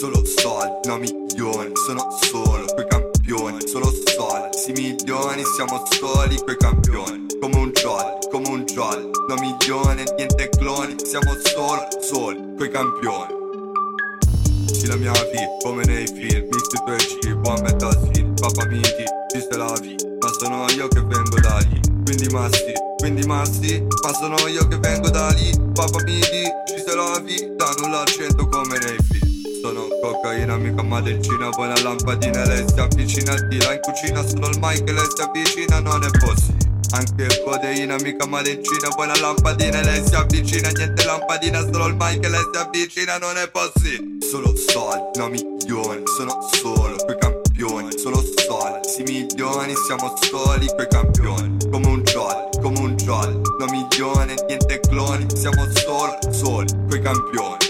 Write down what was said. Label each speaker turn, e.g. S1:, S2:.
S1: Solo soldi, no milioni, sono solo quei campioni, solo soldi, sì milioni, siamo soli quei campioni, come un jolly, come un jolly, no milioni, niente cloni, siamo solo, soli quei campioni. Sì la mia vita, come nei film, misti tuoi G, buon metazini, papà miti, ci la vita, ma sono io che vengo da lì, quindi massi, quindi massi, ma sono io che vengo da lì, papà miti, ci la vita, nulla al centro come nei film. Cocaina, mica madencina Poi la lampadina, lei si avvicina Tira in cucina, sono il mic lei si avvicina Non è possibile. Anche codeina, mica madencina la lampadina, lei si avvicina Niente lampadina, solo il mic lei si avvicina Non è possibile. Solo soldi, no milioni Sono solo quei campioni Solo soldi, sì milioni Siamo soli quei campioni. Come un jolly, come un jolly No milioni, niente cloni Siamo solo, soli quei campioni